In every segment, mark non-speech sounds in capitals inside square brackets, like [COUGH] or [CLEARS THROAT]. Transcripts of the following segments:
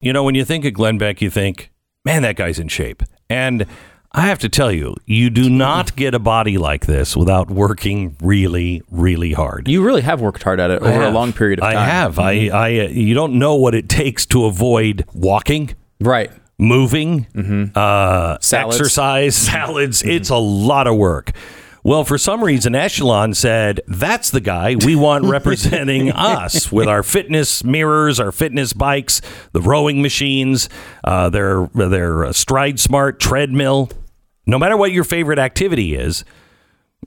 You know, when you think of Glenn Beck, you think, man, that guy's in shape. And I have to tell you, you do not get a body like this without working really, really hard. You really have worked hard at it I over a long period of time. I have. I, I, uh, you don't know what it takes to avoid walking, Right. moving, uh, Salads. exercise, salads. It's a lot of work. Well, for some reason, Echelon said, that's the guy we want [LAUGHS] representing us with our fitness mirrors, our fitness bikes, the rowing machines, uh, their, their Stride Smart treadmill. No matter what your favorite activity is,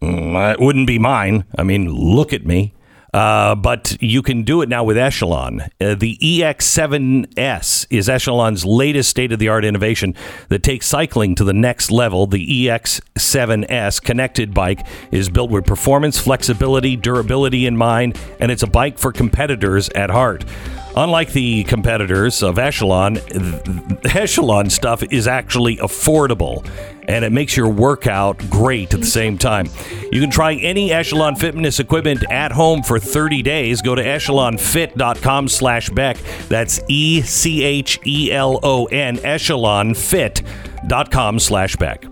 Mm, It wouldn't be mine. I mean, look at me. Uh, but you can do it now with Echelon. Uh, the EX7S is Echelon's latest state of the art innovation that takes cycling to the next level. The EX7S connected bike is built with performance, flexibility, durability in mind, and it's a bike for competitors at heart. Unlike the competitors of Echelon, Echelon stuff is actually affordable and it makes your workout great at the same time. You can try any Echelon fitness equipment at home for 30 days. Go to echelonfit.com slash Beck. That's E C H E L O N, echelonfit.com slash Beck.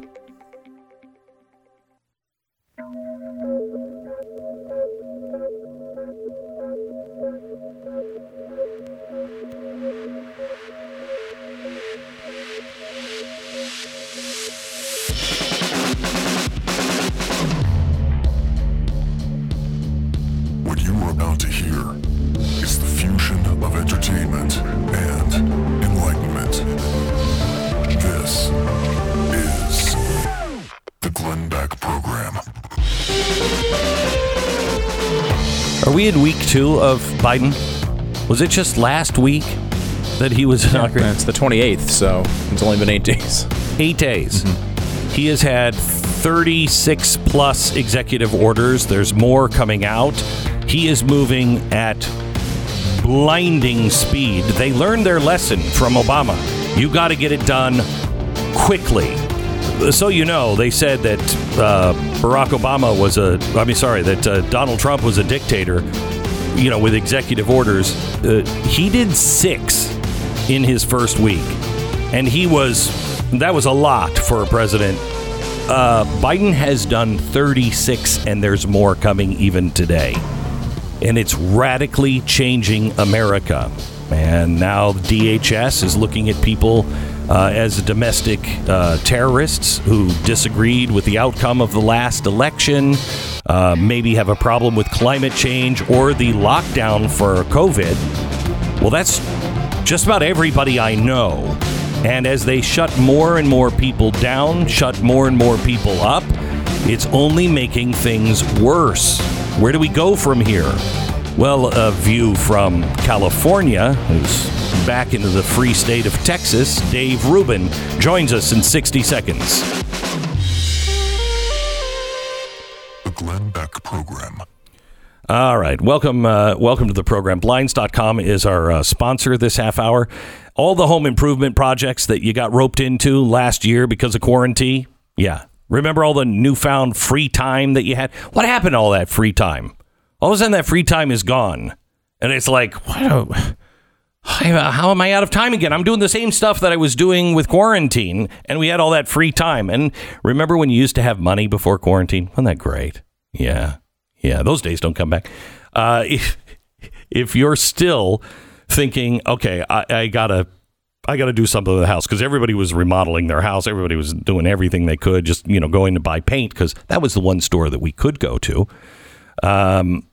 Biden? Was it just last week that he was inaugurated? It's the 28th, so it's only been eight days. eight days. He has had 36 plus executive orders. There's more coming out. He is moving at blinding speed. They learned their lesson from Obama. You got to get it done quickly. So you know, they said that uh, Barack Obama was a. I mean, sorry, that uh, Donald Trump was a dictator. You know, with executive orders, uh, he did six in his first week, and he was. That was a lot for a president. Uh, Biden has done 36, and there's more coming even today and it's radically changing America. And now DHS is looking at people uh, as domestic uh, terrorists who disagreed with the outcome of the last election, uh, maybe have a problem with climate change or the lockdown for COVID. Well, that's just about everybody I know. And as they shut more and more people down, shut more and more people up, it's only making things worse. Where do we go from here? Well, a view from California, who's back into the free state of Texas, Dave Rubin joins us in 60 seconds. Glenn Beck Program. All right. Welcome uh, welcome to the program. Blinds.com is our uh, sponsor this half hour. All the home improvement projects that you got roped into last year because of quarantine. Yeah. Remember all the newfound free time that you had? What happened to all that free time? All of a sudden, that free time is gone. And it's like, what? how am I out of time again? I'm doing the same stuff that I was doing with quarantine, and we had all that free time. And remember when you used to have money before quarantine? Wasn't that great? Yeah. Yeah, those days don't come back. Uh, if, if you're still thinking, okay, I, I gotta, I gotta do something to the house because everybody was remodeling their house, everybody was doing everything they could, just you know, going to buy paint because that was the one store that we could go to. Um,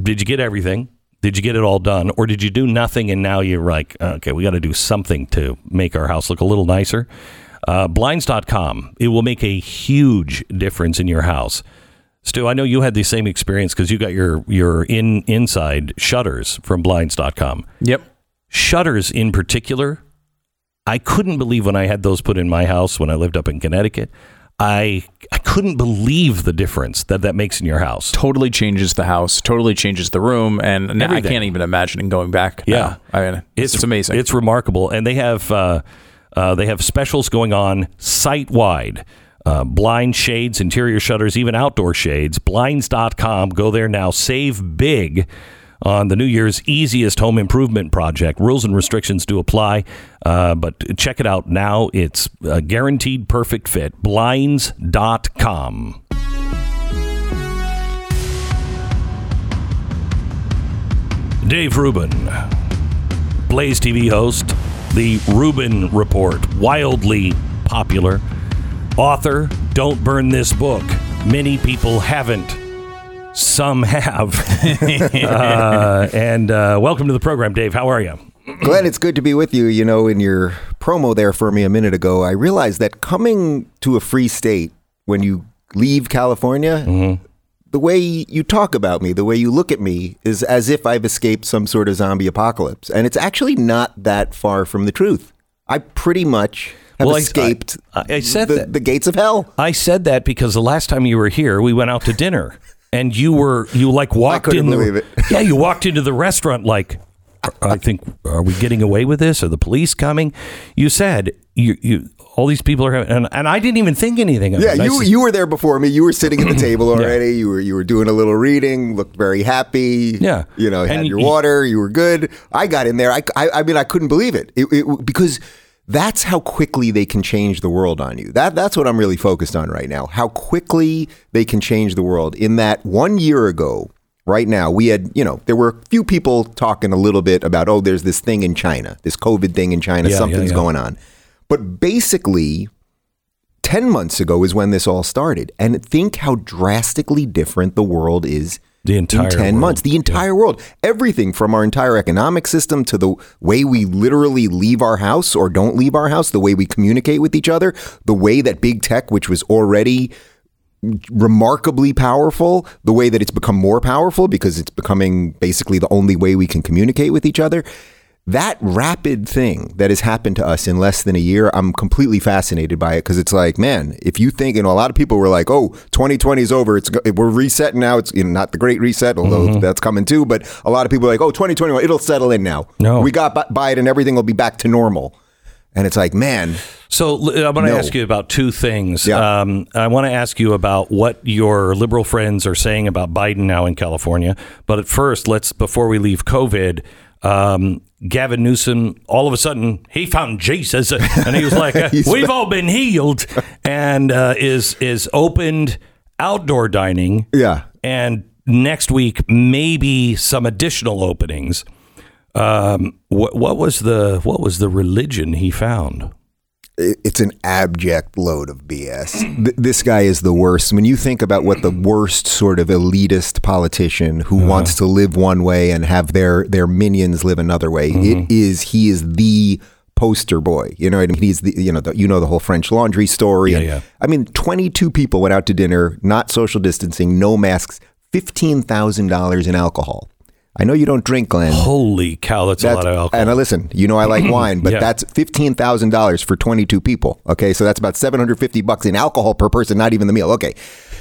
did you get everything? Did you get it all done, or did you do nothing and now you're like, okay, we got to do something to make our house look a little nicer? Uh, blinds.com. It will make a huge difference in your house. Stu, I know you had the same experience because you got your your in inside shutters from blinds.com. Yep. Shutters in particular, I couldn't believe when I had those put in my house when I lived up in Connecticut. I I couldn't believe the difference that that makes in your house. Totally changes the house, totally changes the room, and now I can't even imagine going back. Yeah. now. I mean, it's, it's amazing. It's remarkable, and they have uh, uh, they have specials going on site wide. Uh, blind shades, interior shutters, even outdoor shades. Blinds.com. Go there now. Save big on the New Year's easiest home improvement project. Rules and restrictions do apply, uh, but check it out now. It's a guaranteed perfect fit. Blinds.com. Dave Rubin, Blaze TV host, the Rubin Report, wildly popular. Author, Don't Burn This Book. Many people haven't. Some have. [LAUGHS] uh, and uh, welcome to the program, Dave. How are you? Glenn, it's good to be with you. You know, in your promo there for me a minute ago, I realized that coming to a free state when you leave California, the way you talk about me, the way you look at me, is as if I've escaped some sort of zombie apocalypse. And it's actually not that far from the truth. I pretty much have Well, I- escaped I- I said the, that. the gates of hell. I said that because the last time you were here, we went out to dinner, and you were you like walked in. The, it. [LAUGHS] Yeah, you walked into the restaurant like, I think, are we getting away with this? Are the police coming? You said you you all these people are having, and, and I didn't even think anything of Yeah, it. I you you were there before me. You were sitting at the [CLEARS THROAT] table already. You were you were doing a little reading. Looked very happy. Yeah. you know, had And your you- water. You were good. I got in there. I, I, I mean, I couldn't believe it. It, it. Because that's how quickly they can change the world on you. That that's what I'm really focused on right now. How quickly they can change the world. In that one year ago. Right now, we had, you know, there were a few people talking a little bit about, oh, there's this thing in China, this COVID thing in China, Yeah, yeah, something's yeah. going on. But basically, 10 months ago is when this all started. And think how drastically different the world is The entire in 10 world. months. The entire world. Everything from our entire economic system to the way we literally leave our house or don't leave our house, the way we communicate with each other, the way that big tech, which was already remarkably powerful, the way that it's become more powerful because it's becoming basically the only way we can communicate with each other. That rapid thing that has happened to us in less than a year, I'm completely fascinated by it because it's like, man, if you think, you know, a lot of people were like, "Oh, 2020 is over. It's we're resetting now. It's you know, not the great reset, although that's coming too." But a lot of people are like, "Oh, 2021, it'll settle in now. No. we got by- by it, and everything will be back to normal." And it's like, man, So I want to No. ask you about two things. Yeah. Um, I want to ask you about what your liberal friends are saying about Biden now in California. But at first, let's before we leave COVID. Um, Gavin Newsom, all of a sudden, he found Jesus, and he was [LAUGHS] like, uh, "We've all been healed," and uh, is is opened outdoor dining. yeah. and next week maybe some additional openings. Um, what, what was the what was the religion he found? It- it's an abject load of BS. Th- this guy is the worst. When you think about what the worst sort of elitist politician who uh-huh. wants to live one way and have their their minions live another way, mm-hmm. it is he is the poster boy. You know what I mean? He's the you know the, you know the whole French Laundry story. Yeah, yeah. I mean, twenty two people went out to dinner, not social distancing, no masks, fifteen thousand dollars in alcohol. I know you don't drink, Glenn. Holy cow, that's, a lot of alcohol. And I listen, you know I like [CLEARS THROAT] wine, but Yeah. that's fifteen thousand dollars for twenty two people. Okay, so that's about seven hundred fifty bucks in alcohol per person, not even the meal. Okay.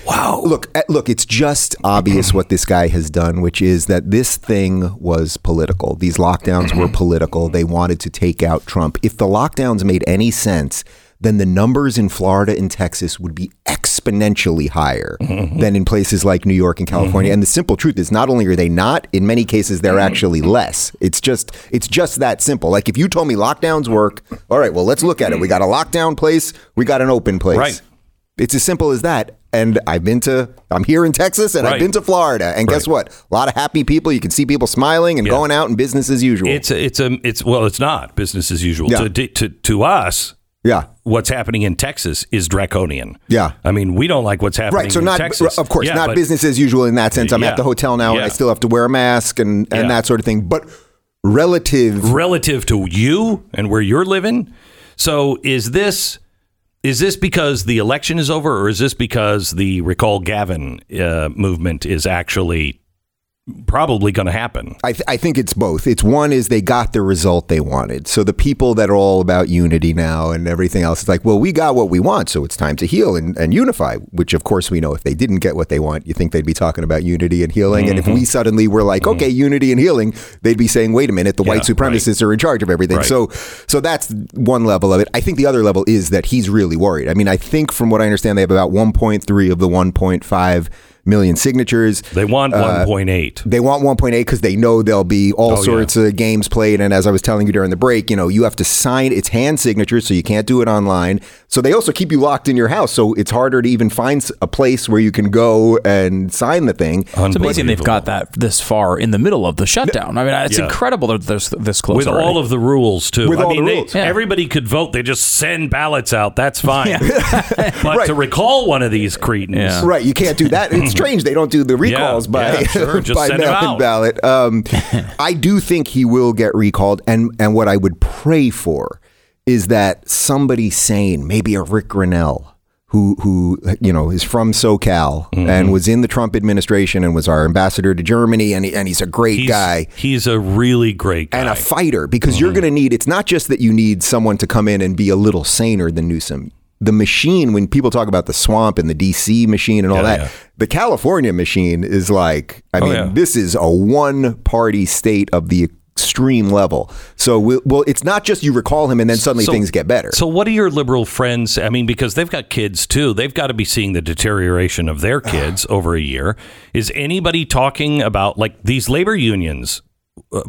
wow. Look, eh, look, it's just obvious what this guy has done, which is that this thing was political. These lockdowns were political. They wanted to take out Trump. If the lockdowns made any sense, then the numbers in Florida and Texas would be exponentially higher mm-hmm. than in places like New York and California. Mm-hmm. And the simple truth is not only are they not, in many cases they're mm-hmm. actually less. It's just it's just that simple. Like if you told me lockdowns work, all right, well let's look at it. We got a lockdown place, we got an open place. Right. It's as simple as that. And I've been to, I'm here in Texas and Right. I've been to Florida. And guess what? A lot of happy people. You can see people smiling and Yeah. going out and business as usual. It's a, it's a it's well, it's not business as usual. Yeah. To, to to us, yeah. what's happening in Texas is draconian. Yeah. I mean, we don't like what's happening. Right. So in not, Texas. of course, Yeah, not but- business as usual in that sense. I'm Yeah. at the hotel now and I still have to wear a mask and, and Yeah. that sort of thing. But relative, relative to you and where you're living. So is this is this because the election is over, or is this because the recall Gavin uh, movement is actually probably going to happen? I, th- I think it's both. It's one is they got the result they wanted. So the people that are all about unity now and everything else, it's like, well, we got what we want, so it's time to heal and, and unify. Which of course we know if they didn't get what they want, you think they'd be talking about unity and healing. And if Mm-hmm. we suddenly were like, okay, unity and healing, they'd be saying, wait a minute, the white Yeah, supremacists are in charge of everything. Right. So so that's one level of it. I think the other level is that he's really worried. I mean, I think from what I understand, they have about 1.3 of the 1.5 million signatures. They want Uh, 1.8. They want 1.8 because they know there'll be all Oh, sorts of games played. And as I was telling you during the break, you know, you have to sign it's hand signatures, so you can't do it online. So they also keep you locked in your house, so it's harder to even find a place where you can go and sign the thing. It's amazing they've got that this far in the middle of the shutdown. I mean, it's Yeah. incredible that there's this close with already. all of the rules too. With I all mean, the they- rules. Yeah. everybody could vote. They just send ballots out. That's [LAUGHS] fine. but [LAUGHS] to recall one of these cretins, Yeah. Right, you can't do that. It's strange they don't do the recalls by yeah, sure. [LAUGHS] Just by mail-in out. ballot. Um, [LAUGHS] I do think he will get recalled, and and what I would pray for is that somebody sane, maybe a Ric Grenell. Who, who you know is from SoCal Mm-hmm. and was in the Trump administration and was our ambassador to Germany and he, and he's a great he's, guy He's a really great guy. and a fighter because you're Mm-hmm. going to need it's not just that you need someone to come in and be a little saner than Newsom. The machine, when people talk about the swamp and the DC machine and all Yeah, that, yeah. the California machine is like, I Oh, mean, yeah. this is a one party state of the extreme level. So, we'll, well, it's not just you recall him and then suddenly So- things get better. So, what do your liberal friends? I mean, because they've got kids too. They've got to be seeing the deterioration of their ah. kids over a year. Is anybody talking about like these labor unions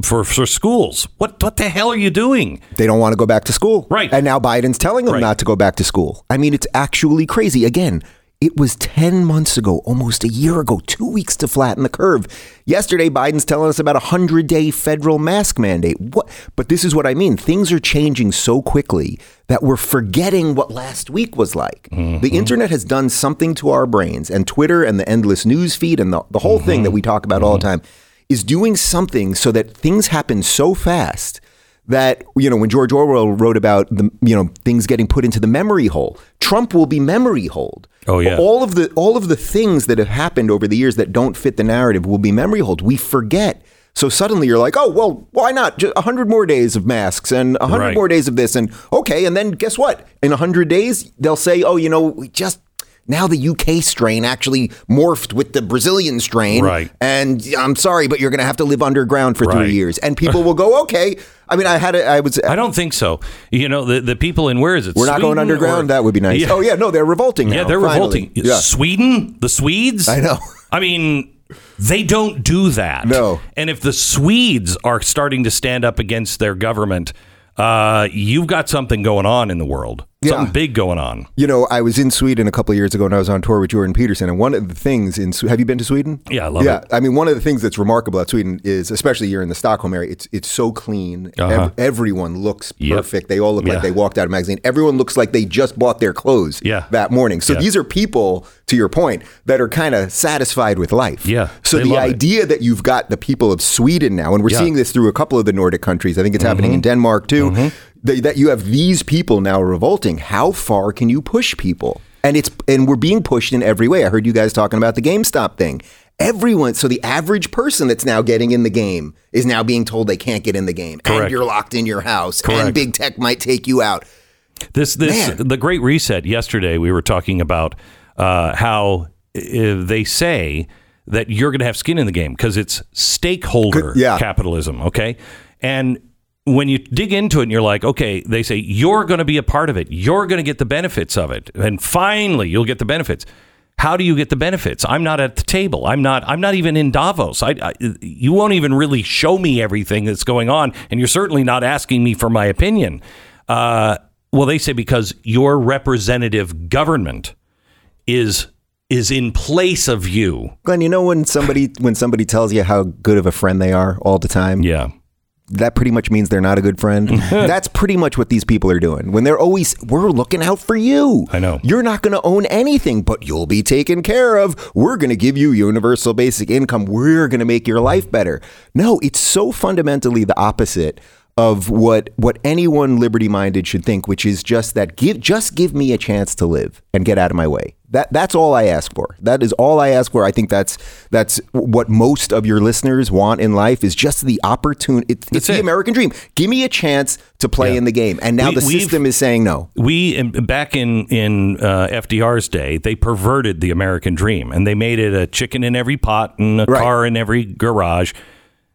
for for schools? What what the hell are you doing? They don't want to go back to school. Right. And now Biden's telling them Right. not to go back to school. I mean, it's actually crazy. Again, it was 10 months ago, almost a year ago, two weeks to flatten the curve. Yesterday, Biden's telling us about a 100 day federal mask mandate. What? But this is what I mean. Things are changing so quickly that we're forgetting what last week was like. Mm-hmm. The internet has done something to our brains, and Twitter and the endless news feed and the, the whole thing that mm-hmm. we talk about all mm-hmm. the time is doing something so that things happen so fast that you know when George Orwell wrote about the you know things getting put into the memory hole, Trump will be memory holed. Oh, yeah. all of the all of the things that have happened over the years that don't fit the narrative will be memory holed. We forget. So suddenly you're like, oh well, why not? Just hundred more days of masks and hundred Right. more days of this, and okay, and then guess what? In hundred days, they'll say, oh, you know, we just now the UK strain actually morphed with the Brazilian strain, Right. And I'm sorry, but you're going to have to live underground for Right. three years, and people will go, okay. I mean, I had a, I was. I don't think so. You know, the, the people in where is it? we're not going underground. or- that would be nice. Yeah. Oh yeah, no, they're revolting. Yeah, now, they're finally. revolting. Yeah. Sweden, the Swedes. I know. I mean, they don't do that. No. And if the Swedes are starting to stand up against their government, uh, you've got something going on in the world. Yeah. Something big going on. You know, I was in Sweden a couple of years ago and I was on tour with Jordan Peterson. And one of the things in have you been to Sweden? Yeah, I love it. yeah, it. I mean, one of the things that's remarkable about Sweden is, especially here in the Stockholm area, it's it's so clean. Uh-huh. Ev- everyone looks Yep. perfect. They all look Yeah. like they walked out of a magazine. Everyone looks like they just bought their clothes Yeah. that morning. So Yeah. these are people, to your point, that are kind of satisfied with life. Yeah, So the love it. idea that you've got the people of Sweden now, and we're seeing this through a couple of the Nordic countries. I think it's happening Mm-hmm. in Denmark too. That, that you have these people now revolting. How far can you push people? And it's and we're being pushed in every way. I heard you guys talking about the GameStop thing. Everyone, so the average person that's now getting in the game is now being told they can't get in the game, and Correct. you're locked in your house, Correct. and big tech might take you out. This this Man. the Great Reset. Yesterday we were talking about uh, how uh, they say that you're going to have skin in the game because it's stakeholder yeah. capitalism. Okay, and when you dig into it and you're like, okay, they say you're going to be a part of it. You're going to get the benefits of it, and finally you'll get the benefits. How do you get the benefits? I'm not at the table. I'm not. I'm not even in Davos. I, I, you won't even really show me everything that's going on, and you're certainly not asking me for my opinion. Uh, well, they say because your representative government is is in place of you. Glenn, you know when somebody when somebody tells you how good of a friend they are all the time, Yeah. That pretty much means they're not a good friend. [LAUGHS] That's pretty much what these people are doing. When they're always, we're looking out for you. I know. You're not going to own anything, but you'll be taken care of. We're going to give you universal basic income. We're going to make your life better. No, it's so fundamentally the opposite of what what anyone liberty minded should think, which is just that give just give me a chance to live and get out of my way. That that's all I ask for. That is all I ask for. I think that's that's what most of your listeners want in life is just the opportunity. It's, it's That's the. American dream. Give me a chance to play Yeah. in the game. And now We- the system is saying no. We back in in uh, FDR's day, they perverted the American dream and they made it a chicken in every pot and a Right. car in every garage.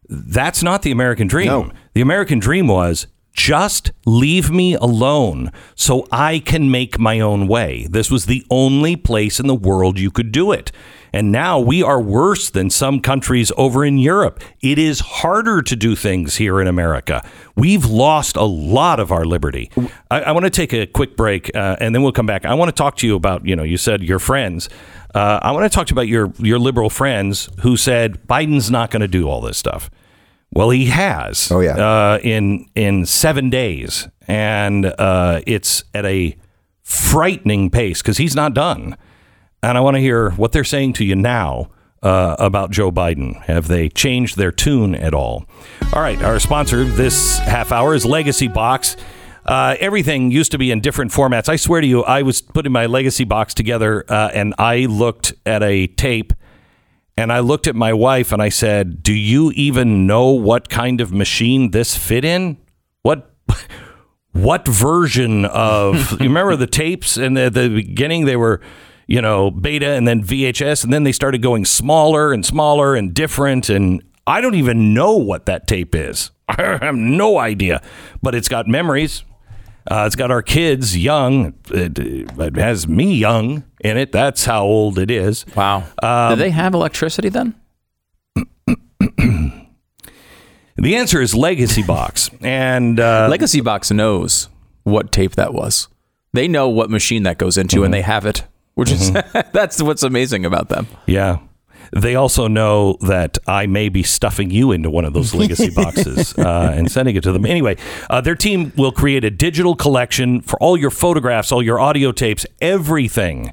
That's not the American dream. No. The American dream was just leave me alone so I can make my own way. This was the only place in the world you could do it. And now we are worse than some countries over in Europe. It is harder to do things here in America. We've lost a lot of our liberty. I, I want to take a quick break uh, and then we'll come back. I want to talk to you about, you know, you said your friends. Uh, I want to talk to you about your, your liberal friends who said Biden's not going to do all this stuff. Well, he has. Oh, yeah. Uh, in in seven days, and uh, it's at a frightening pace because he's not done. And I want to hear what they're saying to you now uh, about Joe Biden. Have they changed their tune at all? All right, our sponsor this half hour is Legacy Box. Uh, everything used to be in different formats. I swear to you, I was putting my Legacy Box together uh, and I looked at a tape and I looked at my wife and I said, Do you even know what kind of machine this fit in? What [LAUGHS] what version of [LAUGHS] you remember the tapes and the, the beginning they were you know beta and then VHS and then they started going smaller and smaller and different and I don't even know what that tape is. [LAUGHS] I have no idea, but it's got memories. Uh, it's got our kids young. It, it has me young in it. That's how old it is. Wow. Um, Do they have electricity then? The answer is Legacy Box, and uh, Legacy Box knows what tape that was. They know what machine that goes into, Mm-hmm. and they have it. Which is [LAUGHS] that's what's amazing about them. yeah, they also know that I may be stuffing you into one of those [LAUGHS] Legacy boxes uh, and sending it to them. Anyway, uh, their team will create a digital collection for all your photographs, all your audio tapes, everything.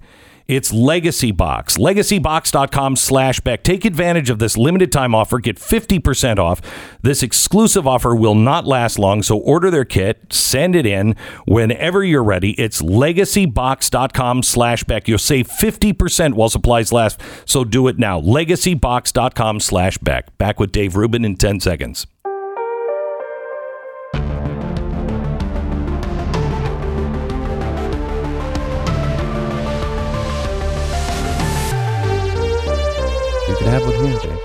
It's Legacy Box. LegacyBox.com slash Beck. Take advantage of this limited time offer. Get 50% off. This exclusive offer will not last long, so order their kit, send it in whenever you're ready. It's LegacyBox.com slash Beck. You'll save 50% while supplies last, so do it now. LegacyBox.com slash Beck. Back with Dave Rubin in 10 seconds. You can have one here, Dave.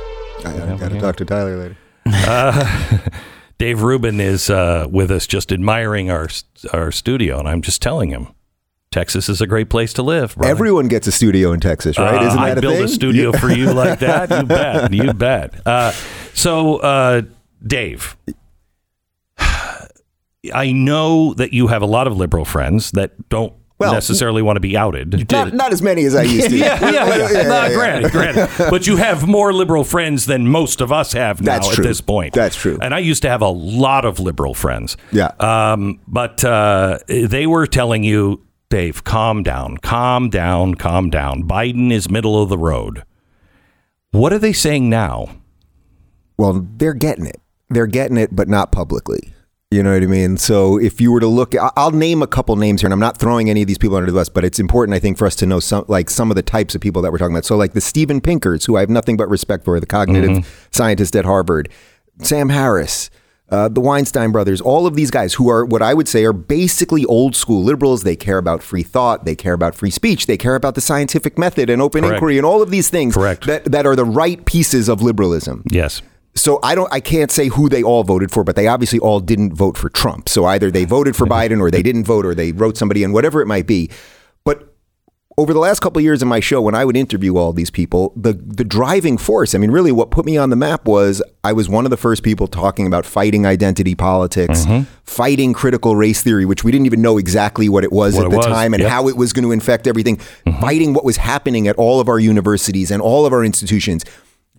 I, got to talk to Tyler later. [LAUGHS] Dave Rubin is uh, with us, just admiring our our studio, and I'm just telling him, Texas is a great place to live. brother. Everyone gets a studio in Texas, right? Uh, Isn't that I'd a build thing? a studio for you [LAUGHS] like that. You bet. You bet. Uh, so, uh, Dave, [SIGHS] I know that you have a lot of liberal friends that don't Well, necessarily want to be outed. Not, not as many as I used to. [LAUGHS] yeah, yeah, yeah. Yeah, No, yeah, yeah. granted, granted. But you have more liberal friends than most of us have now That's at true. this point. That's true. And I used to have a lot of liberal friends. Yeah. Um, but uh, they were telling you, Dave, calm down, calm down, calm down. Biden is middle of the road. What are they saying now? Well, they're getting it. They're getting it, but not publicly. You know what I mean? So if you were to look, I'll name a couple names here, and I'm not throwing any of these people under the bus, but it's important, I think, for us to know some, like some of the types of people that we're talking about. So like the Steven Pinkers, who I have nothing but respect for, the cognitive scientist at Harvard, Sam Harris, uh, the Weinstein brothers, all of these guys who are what I would say are basically old school liberals. They care about free thought, they care about free speech, they care about the scientific method and open Correct. inquiry and all of these things Correct. that that are the right pieces of liberalism. Yes. So I don't I can't say who they all voted for, but they obviously all didn't vote for Trump. So either they voted for Biden or they didn't vote or they wrote somebody in, whatever it might be. But over the last couple of years in my show, when I would interview all these people, the the driving force, I mean, really what put me on the map was I was one of the first people talking about fighting identity politics, mm-hmm. fighting critical race theory, which we didn't even know exactly what it was What at it the was, time and yep. how it was going to infect everything, mm-hmm. fighting what was happening at all of our universities and all of our institutions.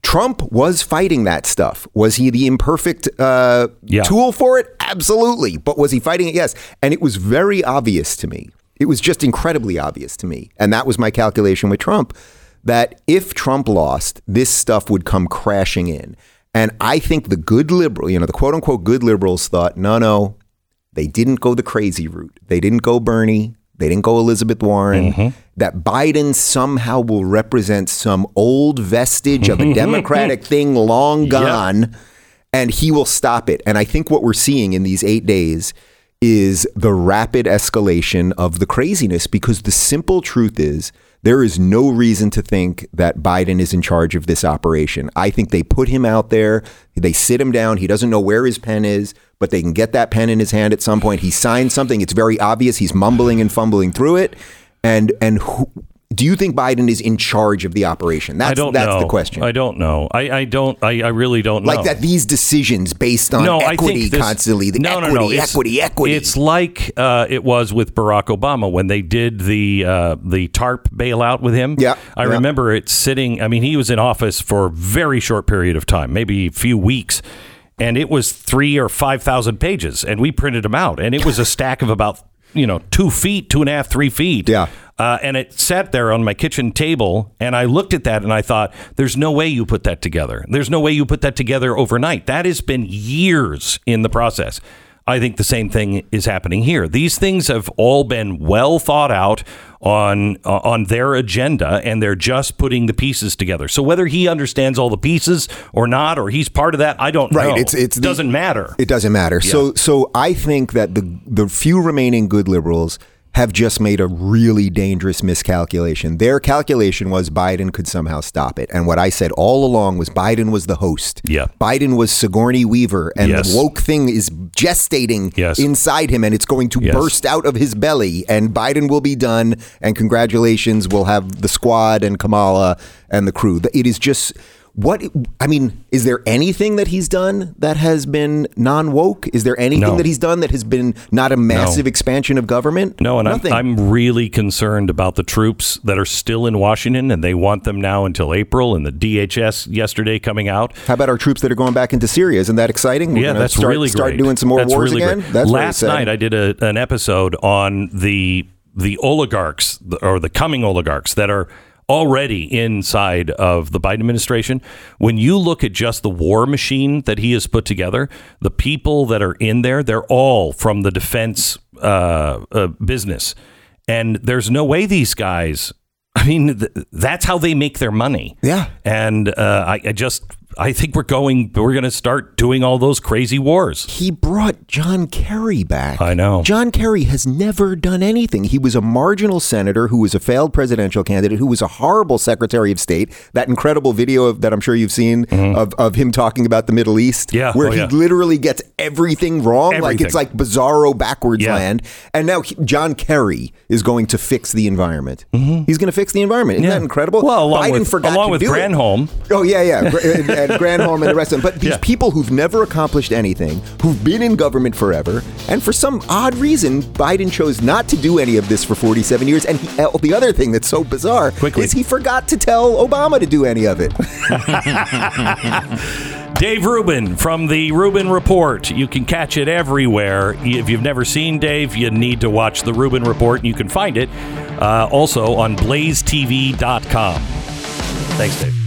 Trump was fighting that stuff. Was he the imperfect uh, Yeah. tool for it? Absolutely. But was he fighting it? Yes. And it was very obvious to me. It was just incredibly obvious to me. And that was my calculation with Trump that if Trump lost, this stuff would come crashing in. And I think the good liberal, you know, the quote unquote good liberals thought, no, no, they didn't go the crazy route. They didn't go Bernie. They didn't go Elizabeth Warren. Mm-hmm. That Biden somehow will represent some old vestige of a [LAUGHS] Democratic thing long gone, and he will stop it. And I think what we're seeing in these eight days is the rapid escalation of the craziness because the simple truth is there is no reason to think that Biden is in charge of this operation. I think they put him out there, they sit him down, he doesn't know where his pen is, but they can get that pen in his hand at some point. He signs something, it's very obvious he's mumbling and fumbling through it. And and who, do you think Biden is in charge of the operation? That's I don't that's know. the question. I don't know. I, I don't. I, I really don't know. like that these decisions based on no, equity this, constantly, the no, equity, no, no. It's- equity, equity. It's like uh, it was with Barack Obama when they did the uh, the TARP bailout with him. Yeah, I yeah. remember it sitting. I mean, he was in office for a very short period of time, maybe a few weeks, and it was three or five thousand pages, and we printed them out, and it was a stack of about you know two feet, two and a half, three feet. Yeah. Uh, and it sat there on my kitchen table, and I looked at that and I thought, there's no way you put that together. There's no way you put that together overnight. That has been years in the process. I think the same thing is happening here. These things have all been well thought out on uh, on their agenda, and they're just putting the pieces together. So whether he understands all the pieces or not, or he's part of that, I don't Right, know. it's- it's the- doesn't matter. It doesn't matter. So so I think that the the few remaining good liberals have just made a really dangerous miscalculation. Their calculation was Biden could somehow stop it. And what I said all along was Biden was the host. Yeah. Biden was Sigourney Weaver and Yes. the woke thing is gestating Yes. inside him and it's going to Yes. burst out of his belly and Biden will be done and congratulations we'll have the squad and Kamala and the crew. It is just what I mean, is there anything that he's done that has been non woke? Is there anything No. that he's done that has been not a massive expansion of government? No, and I'm, I'm really concerned about the troops that are still in Washington, and they want them now until April. And the DHS yesterday coming out. How about our troops that are going back into Syria? Isn't that exciting? We're yeah, that's start, really start doing some more That's wars really again. That's last night I did a, an episode on the the oligarchs or the coming oligarchs that are already inside of the Biden administration. When you look at just the war machine that he has put together, the people that are in there, they're all from the defense uh, uh, business, and there's no way these guys. [LAUGHS] I mean, th- that's how they make their money. Yeah. and uh, I, I just I think we're going. We're going to start doing all those crazy wars. He brought John Kerry back. I know. John Kerry has never done anything. He was a marginal senator who was a failed presidential candidate, who was a horrible Secretary of State. That incredible video of, that I'm sure you've seen of, of him talking about the Middle East, Mm-hmm. Yeah. where Oh, he yeah. literally gets everything wrong. Like it's like bizarro backwards Yeah. land. And now he- John Kerry is going to fix the environment. He's going to fix the environment. Isn't Mm-hmm. Yeah. that incredible? Well, along Biden with forgot along with do it. Granholm. Oh yeah, yeah, [LAUGHS] and, Granholm and the rest of them. But these Yeah. people who've never accomplished anything, who've been in government forever, and for some odd reason, Biden chose not to do any of this for 47 years. And he, uh, the other thing that's so bizarre Quickly. is he forgot to tell Obama to do any of it. [LAUGHS] Dave Rubin from the Rubin Report. You can catch it everywhere. If you've never seen Dave, you need to watch the Rubin Report, and you can find it uh, also on blazetv.com. Thanks, Dave.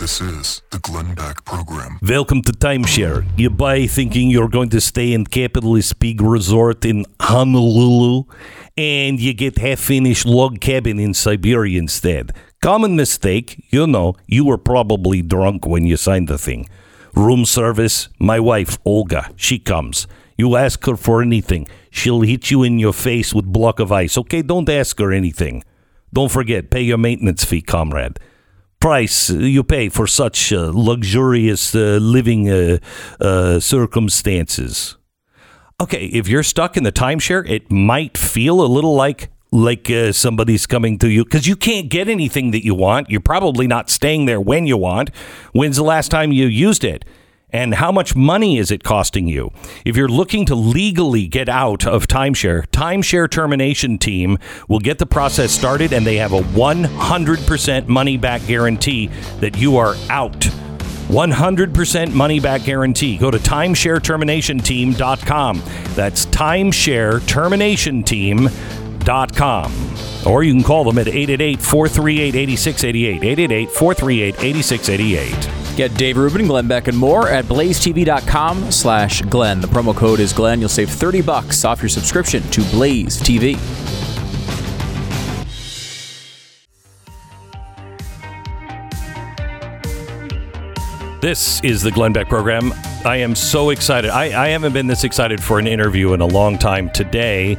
This is the Glenn Beck Program. Welcome to Timeshare. You buy thinking you're going to stay in capitalist big resort in Honolulu, and you get half finished log cabin in Siberia instead. Common mistake, you know, you were probably drunk when you signed the thing. Room service, my wife, Olga, she comes. You ask her for anything, she'll hit you in your face with block of ice. Okay, don't ask her anything. Don't forget, pay your maintenance fee, comrade price you pay for such uh, luxurious uh, living uh, uh, circumstances. Okay, if you're stuck in the timeshare, it might feel a little like like uh, somebody's coming to you because you can't get anything that you want. You're probably not staying there when you want. When's the last time you used it? And how much money is it costing you? If you're looking to legally get out of timeshare, Timeshare Termination Team will get the process started and they have a 100% money back guarantee that you are out. 100% money back guarantee. Go to timeshareterminationteam.com. That's timeshareterminationteam.com. Or you can call them at 888 438 8688. 888 438 8688. Get Dave Rubin, Glenn Beck, and more at blazetv.com slash Glenn. The promo code is Glenn. You'll save 30 bucks off your subscription to Blaze TV. This is the Glenn Beck program. I am so excited. I, I haven't been this excited for an interview in a long time. Today,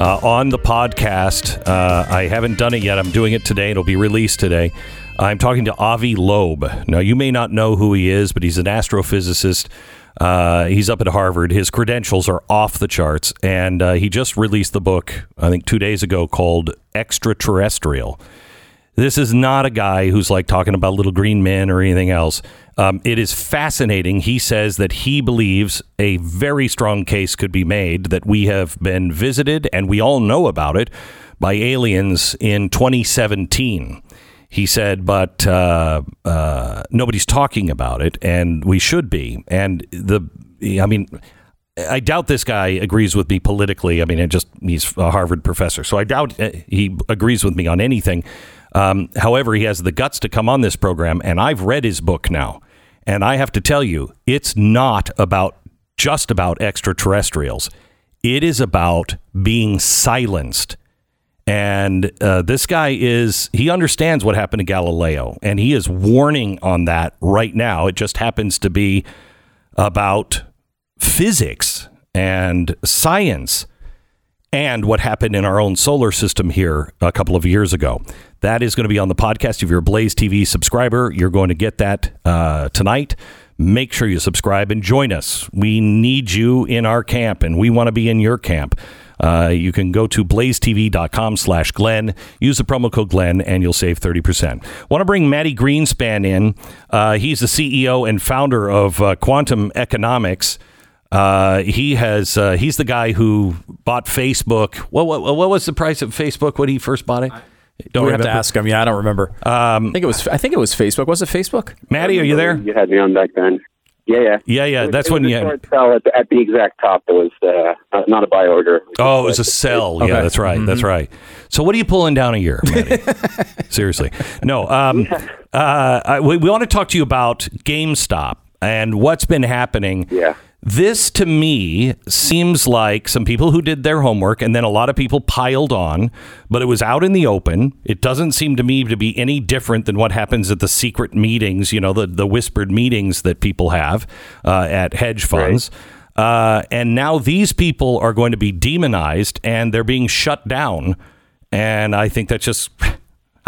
uh, on the podcast, uh, I haven't done it yet. I'm doing it today. It'll be released today. I'm talking to Avi Loeb. Now, you may not know who he is, but he's an astrophysicist Uh, he's up at Harvard. His credentials are off the charts, and uh, he just released the book I think two days ago called Extraterrestrial. This is not a guy who's like talking about little green men or anything else. Um, it is fascinating. He says that he believes a very strong case could be made that we have been visited, and we all know about it, by aliens in 2017. He said, but uh, uh, nobody's talking about it, and we should be. And the, I mean, I doubt this guy agrees with me politically. I mean, it just he's a Harvard professor, so I doubt uh, he agrees with me on anything. Um, however, he has the guts to come on this program, and I've read his book now, and I have to tell you, it's not about just about extraterrestrials. It is about being silenced and uh, this guy is, he understands what happened to Galileo, and he is warning on that right now. It just happens to be about physics and science and what happened in our own solar system here a couple of years ago. That is going to be on the podcast. If you're a Blaze TV subscriber, you're going to get that uh, tonight. Make sure you subscribe and join us. We need you in our camp, and we want to be in your camp. Uh, you can go to blazetv.com slash Glenn, use the promo code Glenn, and you'll save 30%. Want to bring Mati Greenspan in. Uh, he's the CEO and founder of uh, Quantum Economics. Uh, he has uh, he's the guy who bought Facebook. What, what, what was the price of Facebook when he first bought it? Don't we have to ask him. Yeah, I don't remember. Um, I think it was. I think it was Facebook. Was it Facebook? Mati, are you there? You had me on back then. Yeah, yeah, yeah, yeah. Was, That's when you had sell at, at, the exact top. It was uh, not a buy order. Oh, it was a sell. Okay. Yeah, that's right. Mm-hmm. That's right. So, what are you pulling down a year? [LAUGHS] Seriously, no. Um, uh, we, we want to talk to you about GameStop and what's been happening. Yeah. This to me seems like some people who did their homework and then a lot of people piled on, but it was out in the open. It doesn't seem to me to be any different than what happens at the secret meetings, you know, the, the whispered meetings that people have uh, at hedge funds. Right. Uh, and now these people are going to be demonized and they're being shut down. And I think that's just [LAUGHS]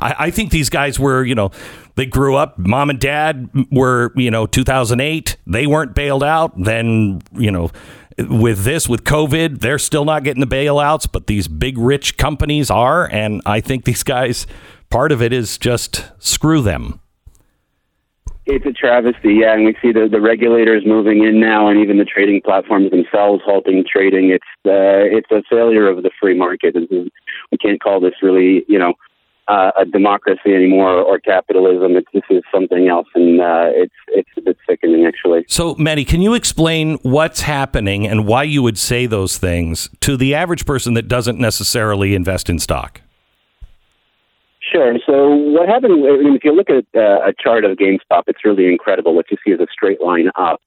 I, I think these guys were, you know, they grew up. Mom and dad were, you know, 2008. They weren't bailed out. Then, you know, with this, with COVID, they're still not getting the bailouts, but these big rich companies are. And I think these guys, part of it is just screw them. It's a travesty, yeah, and we see the, the regulators moving in now, and even the trading platforms themselves halting trading. It's uh, it's a failure of the free market. We can't call this really, you know, uh, a democracy anymore or capitalism. It's, this is something else, and uh, it's it's a bit sickening, actually. So, Mati, can you explain what's happening and why you would say those things to the average person that doesn't necessarily invest in stock? Sure. So, what happened? I mean, if you look at uh, a chart of GameStop, it's really incredible. What you see is a straight line up.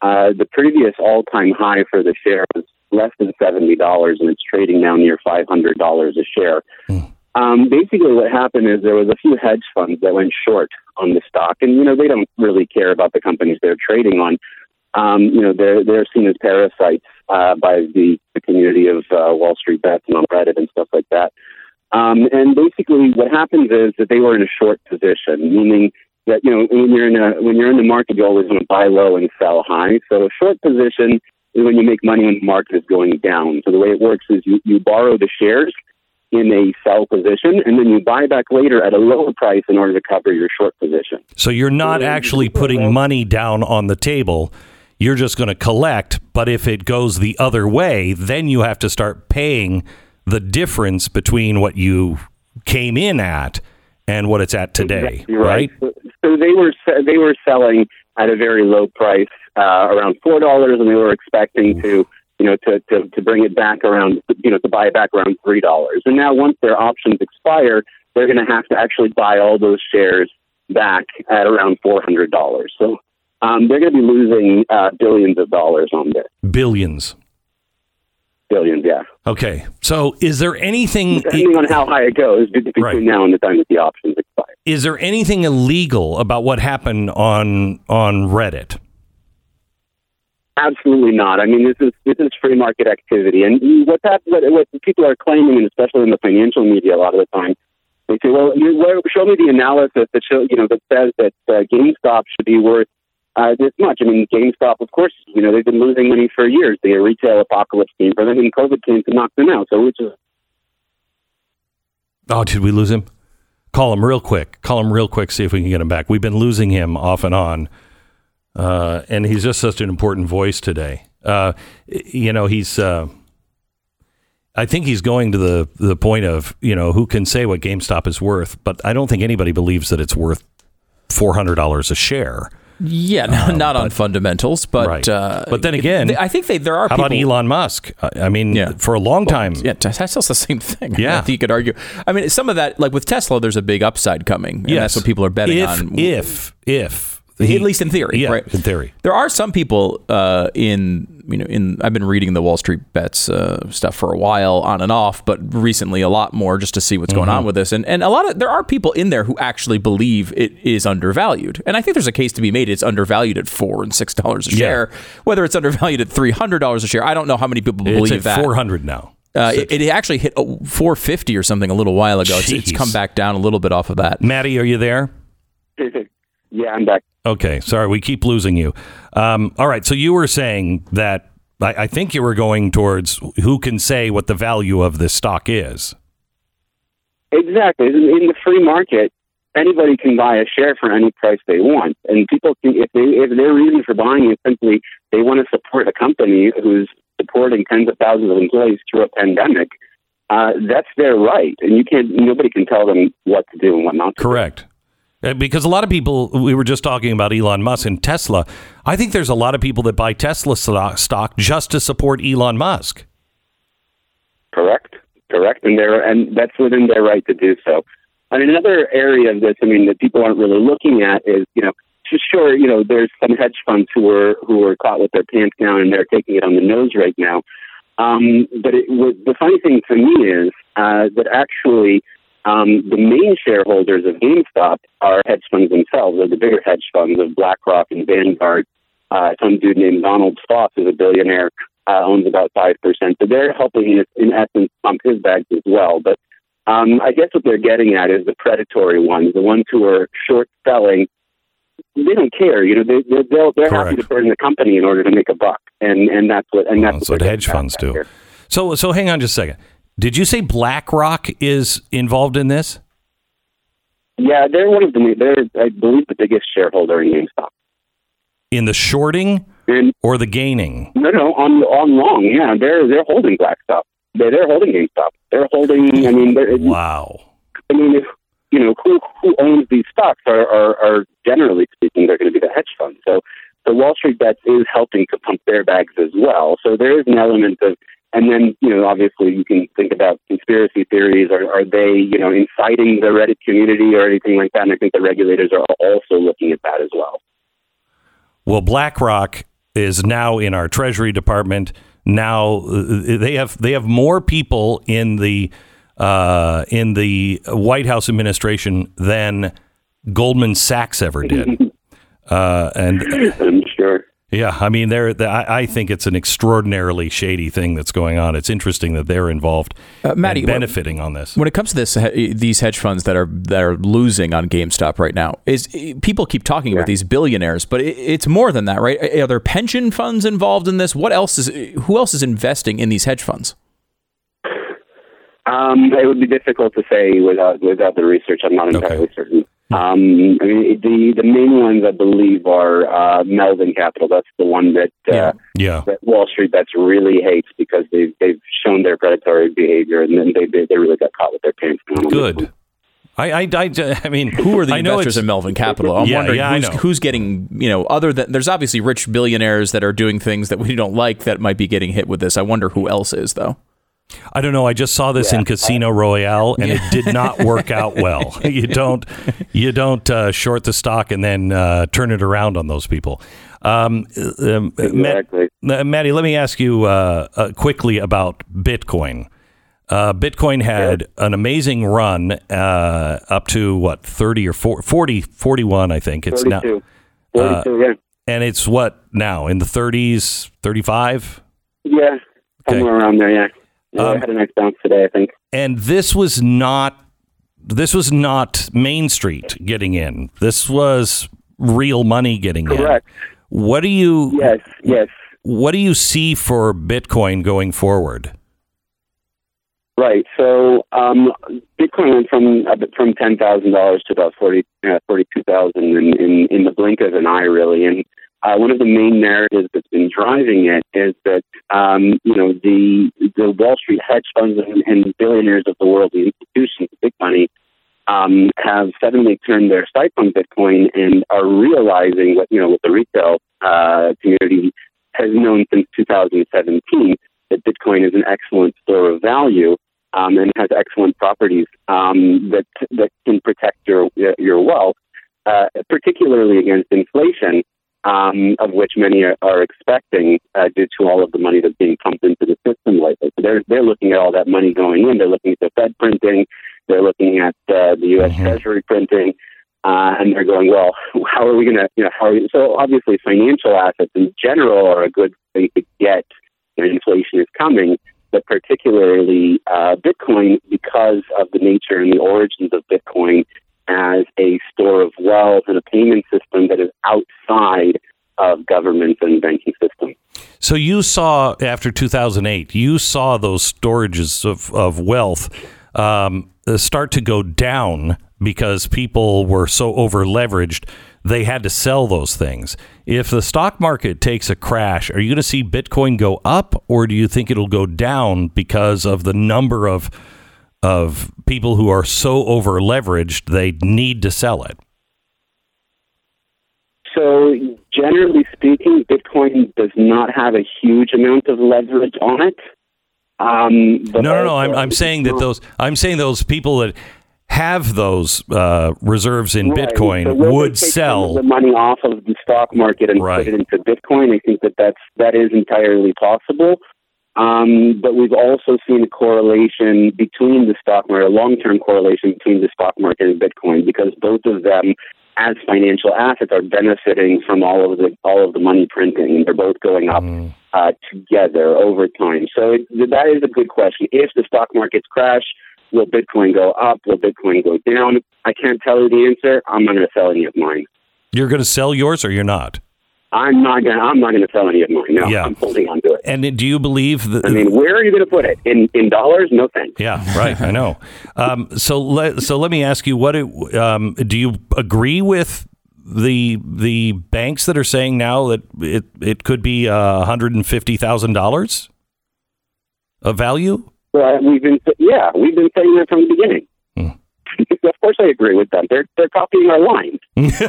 Uh, the previous all-time high for the share was less than seventy dollars, and it's trading now near five hundred dollars a share. Mm. Um, basically, what happened is there was a few hedge funds that went short on the stock, and you know they don't really care about the companies they're trading on. Um, you know they're they're seen as parasites uh, by the, the community of uh, Wall Street bets and on Reddit and stuff like that. Um, and basically, what happens is that they were in a short position, meaning that you know when you're in a when you're in the market, you always want to buy low and sell high. So a short position is when you make money when the market is going down. So the way it works is you, you borrow the shares in a sell position, and then you buy back later at a lower price in order to cover your short position. So you're not actually putting money down on the table. You're just going to collect, but if it goes the other way, then you have to start paying the difference between what you came in at and what it's at today, exactly right? right? So, they were they were selling at a very low price, uh, around four dollars, and they were expecting to you know, to, to, to bring it back around, you know, to buy it back around $3. And now once their options expire, they're going to have to actually buy all those shares back at around $400. So um, they're going to be losing uh, billions of dollars on this. Billions. Billions, yeah. Okay. So is there anything. Depending on how high it goes between right. now and the time that the options expire. Is there anything illegal about what happened on on Reddit? Absolutely not. I mean, this is this is free market activity, and what's happened, what, what people are claiming, and especially in the financial media, a lot of the time, they say, "Well, you, show me the analysis that show, you know that says that uh, GameStop should be worth uh, this much. I mean, GameStop, of course, you know they've been losing money for years. The retail apocalypse came for them, and COVID came to knock them out. So which is Oh, did we lose him? Call him real quick. Call him real quick. See if we can get him back. We've been losing him off and on, uh, and he's just such an important voice today. Uh, you know, he's. Uh, I think he's going to the the point of you know who can say what GameStop is worth, but I don't think anybody believes that it's worth four hundred dollars a share. Yeah, no, not on fundamentals, but Right. uh, But then again, I think they, there are How people. about Elon Musk? I I mean, Yeah. for a long time, Yeah, Tesla's the same thing. [LAUGHS] Yeah. I think you could argue. I mean, some of that, like with Tesla, there's a big upside coming, and yes, that's what people are betting if, on. If if at least in theory, yeah, right? in theory. There are some people uh, in you know in I've been reading the Wall Street bets uh, stuff for a while on and off, but recently a lot more just to see what's going Mm-hmm. on with this. And and a lot of there are people in there who actually believe it is undervalued, and I think there's a case to be made. It's undervalued at four and six dollars a Yeah. share. Whether it's undervalued at three hundred dollars a share, I don't know how many people It's believe at that. four hundred now. Uh, it, it actually hit uh, 450 or something a little while ago. It's, it's come back down a little bit off of that. Mati, are you there? [LAUGHS] yeah, I'm back. Okay, sorry, we keep losing you. Um, all right, so you were saying that I, I think you were going towards who can say what the value of this stock is. Exactly. In in the free market, anybody can buy a share for any price they want, and people can, if they if their reason for buying is simply they want to support a company who's supporting tens of thousands of employees through a pandemic, uh, that's their right, and you can't nobody can tell them what to do and what not to. do. Correct. Uh, Because a lot of people, we were just talking about Elon Musk and Tesla. I think there's a lot of people that buy Tesla stock just to support Elon Musk. Correct. Correct. And they're and that's within their right to do so. And another area of this, I mean, that people aren't really looking at is, you know, for sure, you know, there's some hedge funds who are who are caught with their pants down and they're taking it on the nose right now. Um, but it, the funny thing to me is uh, that actually um, the main shareholders of GameStop are hedge funds themselves, or the bigger hedge funds of BlackRock and Vanguard. Uh, some dude named Donald Foss is a billionaire, uh, owns about 5%. So they're helping, in, in essence, pump his bags as well. But um, I guess what they're getting at is the predatory ones, the ones who are short selling. They don't care, you know. They, they're they're, they're happy to burn the company in order to make a buck, and and that's what and that's That's what what hedge funds do. here. So, so hang on just a second. Did you say BlackRock is involved in this? Yeah, they're one of the they're I believe the biggest shareholder in GameStop. In the shorting And or the gaining? no, no, on on long, yeah, they're they're holding BlackStop. They're they're holding GameStop. They're holding. I mean, they're, Wow. I mean, if you know who who owns these stocks are are, are generally speaking they're going to be the hedge funds. So the Wall Street bets is helping to pump their bags as well. So there is an element of, and then you know obviously you can think about conspiracy theories. Are are they you know inciting the Reddit community or anything like that? And I think the regulators are also looking at that as well. Well, BlackRock is now in our Treasury Department. Now uh, they have they have more people in the uh, in the White House administration than Goldman Sachs ever did. [LAUGHS] uh, and. [LAUGHS] yeah, I mean, they're, they I, I think it's an extraordinarily shady thing that's going on. It's interesting that they're involved, Uh, Mati, and what- benefiting on this. When it comes to this, these hedge funds that are that are losing on GameStop right now, is eh, people keep talking about these billionaires, but it, it's more than that, right? Eh, eh, are there pension funds involved in this? What else is? Who else is investing in these hedge funds? Um, it would be difficult to say without without the research. I'm not entirely certain. Um, I mean, the the main ones I believe are uh, Melvin Capital. That's the one that uh, Yeah. Yeah, that Wall Street that's really hates because they've they've shown their predatory behavior and then they they, they really got caught with their pants down. on this one. good. I, I, I, I mean, Who are the I investors in Melvin Capital? I'm Yeah, wondering yeah, I who's, know. who's getting, you know, other than there's obviously rich billionaires that are doing things that we don't like that might be getting hit with this. I wonder who else is though. I don't know. I just saw this in Casino Royale, and it did not work out well. [LAUGHS] you don't, you don't uh, short the stock and then uh, turn it around on those people. Um, um, Matt- Exactly. uh, Mati, let me ask you uh, uh, quickly about Bitcoin. Uh, Bitcoin had an amazing run uh, up to what 30 or 40, 40 41, I think it's now, 42. 42, yeah. and it's what now in the 30s, 35. Yeah, somewhere around there, yeah. Yeah Um, I had a nice bounce today, I think. and this was not this was not Main Street getting in. This was real money getting in. Correct. in. What do you Yes, yes. what do you see for Bitcoin going forward? Right. So um, Bitcoin went from uh, from ten thousand dollars to about forty uh, forty two thousand in, in in the blink of an eye, really. And uh, one of the main narratives that's been driving it is that um, you know the the Wall Street hedge funds and, and billionaires of the world, the institutions, the big money, um, have suddenly turned their sights on Bitcoin and are realizing what you know what the retail uh, community has known since 2017 that Bitcoin is an excellent store of value um, and has excellent properties um, that that can protect your your wealth, uh, particularly against inflation, um, of which many are, are expecting uh, due to all of the money that's being pumped into the system lately. So they're they're looking at all that money going in. They're looking at the Fed printing. They're looking at uh, the U.S. Mhm. Treasury printing. Uh, and they're going, well, how are we going to, you know, how are we, so obviously financial assets in general are a good thing to get when inflation is coming, but particularly uh, Bitcoin because of the nature and the origins of Bitcoin as a store of wealth and a payment system that is outside of governments and banking system. So you saw after 2008, you saw those storages of, of wealth um, uh, start to go down because people were so over leveraged, they had to sell those things. If the stock market takes a crash, are you going to see Bitcoin go up, or do you think it'll go down because of the number of of people who are so over leveraged they need to sell it? So, generally speaking, Bitcoin does not have a huge amount of leverage on it. Um, but No, no, no. I'm, I'm saying that those I'm saying those people that have those uh, reserves in Right. Bitcoin So would take some of sell. the money off of the stock market and Right. put it into Bitcoin. I think that that's that is entirely possible. Um, but we've also seen a correlation between the stock market, a long-term correlation between the stock market and Bitcoin, because both of them, as financial assets, are benefiting from all of the all of the money printing, they're both going up Mm. uh, together over time. So it, that is a good question. If the stock markets crash, will Bitcoin go up? Will Bitcoin go down? I can't tell you the answer. I'm not going to sell any of mine. You're going to sell yours, or you're not. I'm not going. to I'm not to sell any of mine. No, Yeah. I'm holding on to it. And do you believe that? I mean, where are you going to put it? In in dollars? No thanks. yeah, right. I know. Um, so let so let me ask you: What it, um, do you agree with the the banks that are saying now that it it could be one hundred and fifty thousand dollars of value? Well, we've been yeah, we've been saying that from the beginning. [LAUGHS] Of course, I agree with them. They're they're copying our lines. [LAUGHS]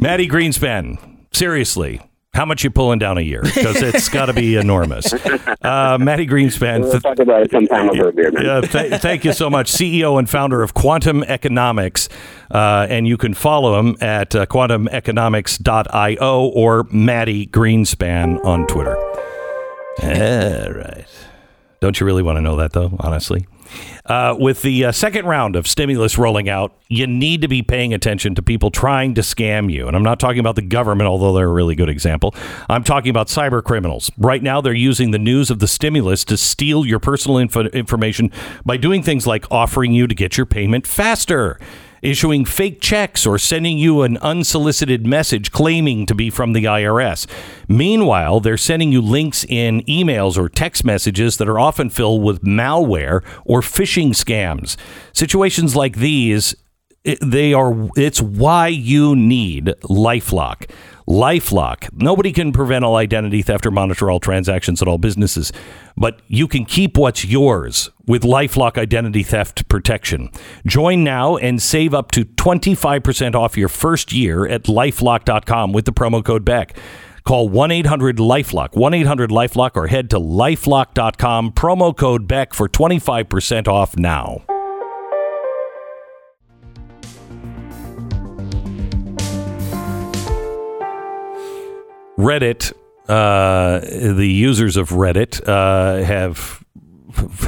Mati Greenspan, seriously, how much you pulling down a year? Because it's got to be enormous. [LAUGHS] Uh, Mati Greenspan, We'll th- talk about it sometime over a beer, man. yeah, th- thank you so much. CEO and founder of Quantum Economics. Uh, and you can follow him at uh, quantumeconomics.io or Mati Greenspan on Twitter. All right. Don't you really want to know that, though, honestly? Uh, with the uh, second round of stimulus rolling out, you need to be paying attention to people trying to scam you. And I'm not talking about the government, although they're a really good example. I'm talking about cyber criminals. Right now, they're using the news of the stimulus to steal your personal info- information by doing things like offering you to get your payment faster issuing fake checks or sending you an unsolicited message claiming to be from the IRS. Meanwhile, they're sending you links in emails or text messages that are often filled with malware or phishing scams. Situations like these, they are it's why you need lifelock lifelock. Nobody can prevent all identity theft or monitor all transactions at all businesses but you can keep what's yours with lifelock identity theft protection. Join now and save up to 25% off your first year at lifelock.com with the promo code beck. Call 1 800 Lifelock, 1 800 Lifelock, or head to lifelock.com, promo code BECK for 25% off now. Reddit, uh, the users of Reddit uh, have,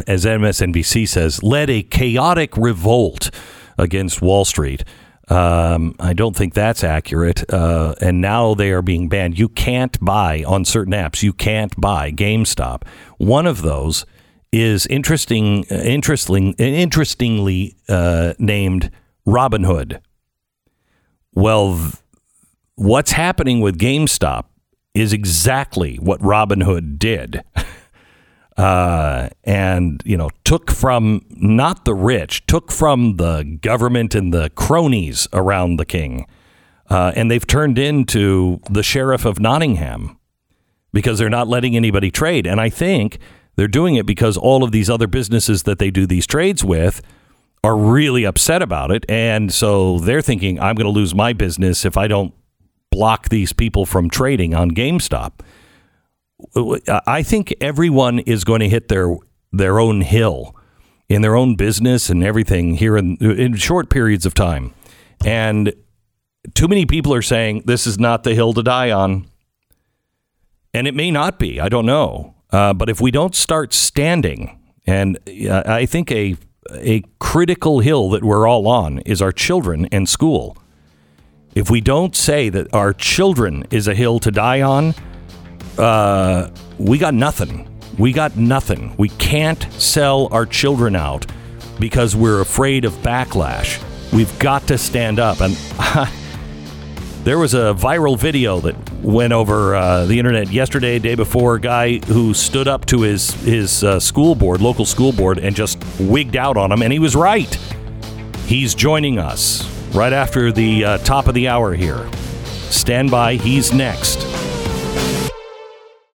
as MSNBC says, led a chaotic revolt against Wall Street. Um, I don't think that's accurate. Uh, and now they are being banned. You can't buy on certain apps. You can't buy GameStop. One of those is interesting, interesting, interestingly uh, named Robinhood. Well, th- what's happening with GameStop is exactly what Robin Hood did. [LAUGHS] Uh, and you know took from not the rich took from the government and the cronies around the king. Uh, and they've turned into the sheriff of nottingham because they're not letting anybody trade. And i think they're doing it because all of these other businesses that they do these trades with are really upset about it. And so they're thinking i'm going to lose my business if i don't block these people from trading on gamestop I think everyone is going to hit their their own hill in their own business and everything here in in short periods of time. And too many people are saying this is not the hill to die on. And it may not be. I don't know. Uh, but if we don't start standing, and uh, I think a a critical hill that we're all on is our children and school. If we don't say that our children is a hill to die on, uh, we got nothing. We got nothing. We can't sell our children out because we're afraid of backlash. We've got to stand up. And [LAUGHS] there was a viral video that went over uh, the internet yesterday, day before. A guy who stood up to his his uh, school board, local school board, and just wigged out on him, and he was right. He's joining us right after the uh, top of the hour here. Stand by. He's next.